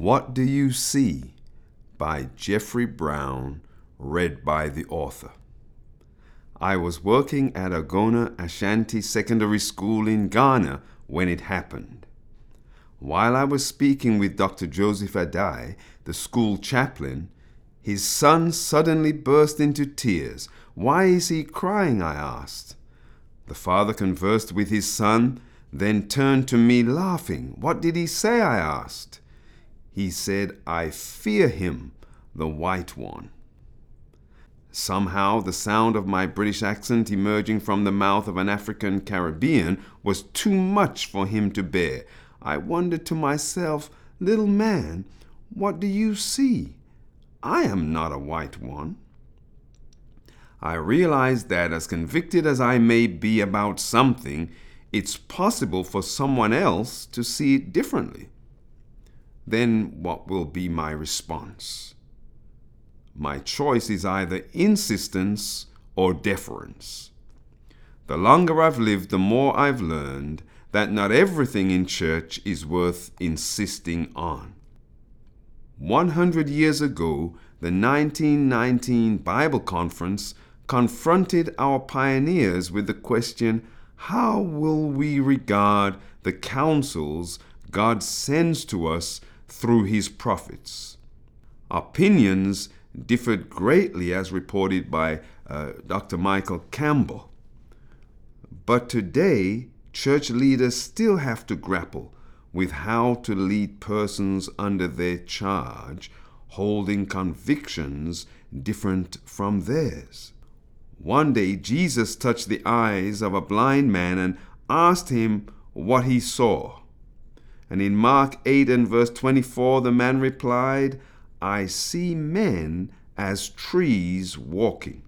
What Do You See? by Jeffrey Brown, read by the author. I was working at Agona Ashanti Secondary School in Ghana when it happened. While I was speaking with Dr. Joseph Adai, the school chaplain, his son suddenly burst into tears. Why is he crying? I asked. The father conversed with his son, then turned to me laughing. What did he say? I asked. He said, I fear him, the white one. Somehow, the sound of my British accent emerging from the mouth of an African Caribbean was too much for him to bear. I wondered to myself, Little man, what do you see? I am not a white one. I realized that, as convicted as I may be about something, it's possible for someone else to see it differently. Then, what will be my response? My choice is either insistence or deference. The longer I've lived, the more I've learned that not everything in church is worth insisting on. 100 years ago, the 1919 Bible Conference confronted our pioneers with the question how will we regard the counsels God sends to us through His prophets? Opinions differed greatly, as reported by uh, Dr. Michael Campbell. But today, church leaders still have to grapple with how to lead persons under their charge, holding convictions different from theirs. One day, Jesus touched the eyes of a blind man and asked him what he saw. And in Mark 8 and verse 24, the man replied, I see men as trees walking.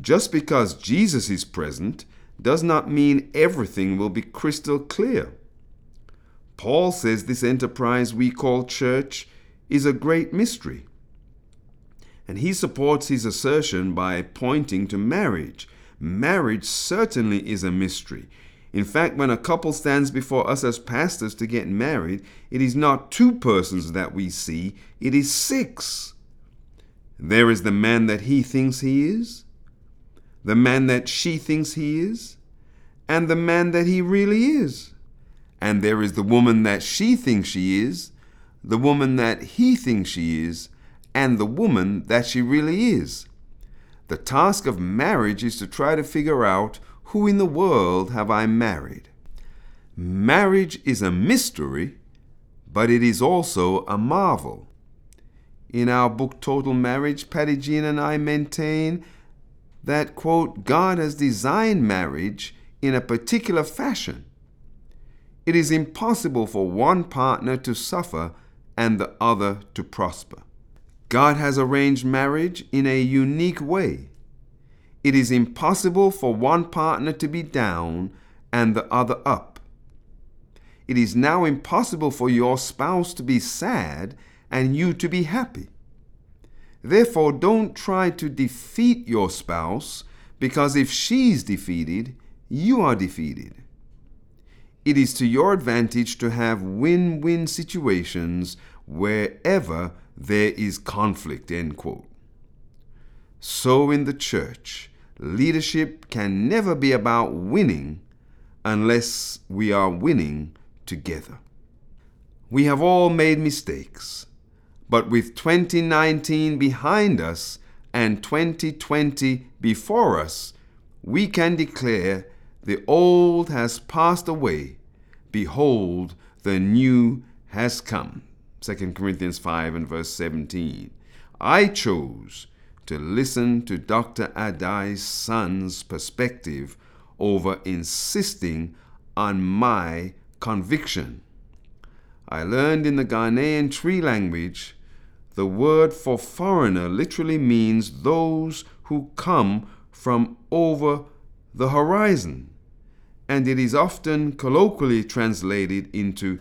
Just because Jesus is present does not mean everything will be crystal clear. Paul says this enterprise we call church is a great mystery. And he supports his assertion by pointing to marriage. Marriage certainly is a mystery. In fact, when a couple stands before us as pastors to get married, it is not two persons that we see, it is six. There is the man that he thinks he is, the man that she thinks he is, and the man that he really is. And there is the woman that she thinks she is, the woman that he thinks she is, and the woman that she really is. The task of marriage is to try to figure out who in the world have I married. Marriage is a mystery, but it is also a marvel. In our book Total Marriage, Pattiejean and I maintain that, quote, God has designed marriage in a particular fashion it is impossible for one partner to suffer and the other to prosper. God has arranged marriage in a unique way. It is impossible for one partner to be down and the other up. It is now impossible for your spouse to be sad and you to be happy. Therefore, don't try to defeat your spouse because if she's defeated, you are defeated. It is to your advantage to have win win situations wherever there is conflict. End quote. So in the church, leadership can never be about winning unless we are winning together. We have all made mistakes, but with 2019 behind us and 2020 before us, we can declare the old has passed away Behold, the new has come. 2 Corinthians 5 and verse 17. I chose to listen to Dr. Adai's son's perspective over insisting on my conviction. I learned in the Ghanaian Twi language the word for foreigner literally means those who come from over the horizon and it is often colloquially translated into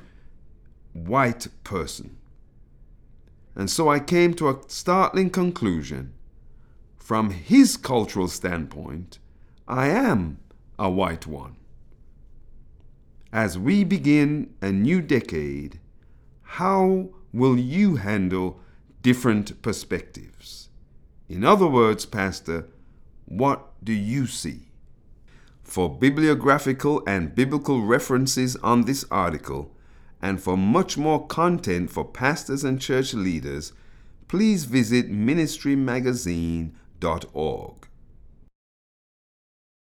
white person. And so I came to a startling conclusion. From his cultural standpoint, I am a white one. As we begin a new decade, how will you handle different perspectives? In other words, Pastor, what do you see? For bibliographical and biblical references on this article, and for much more content for pastors and church leaders, please visit ministrymagazine.org.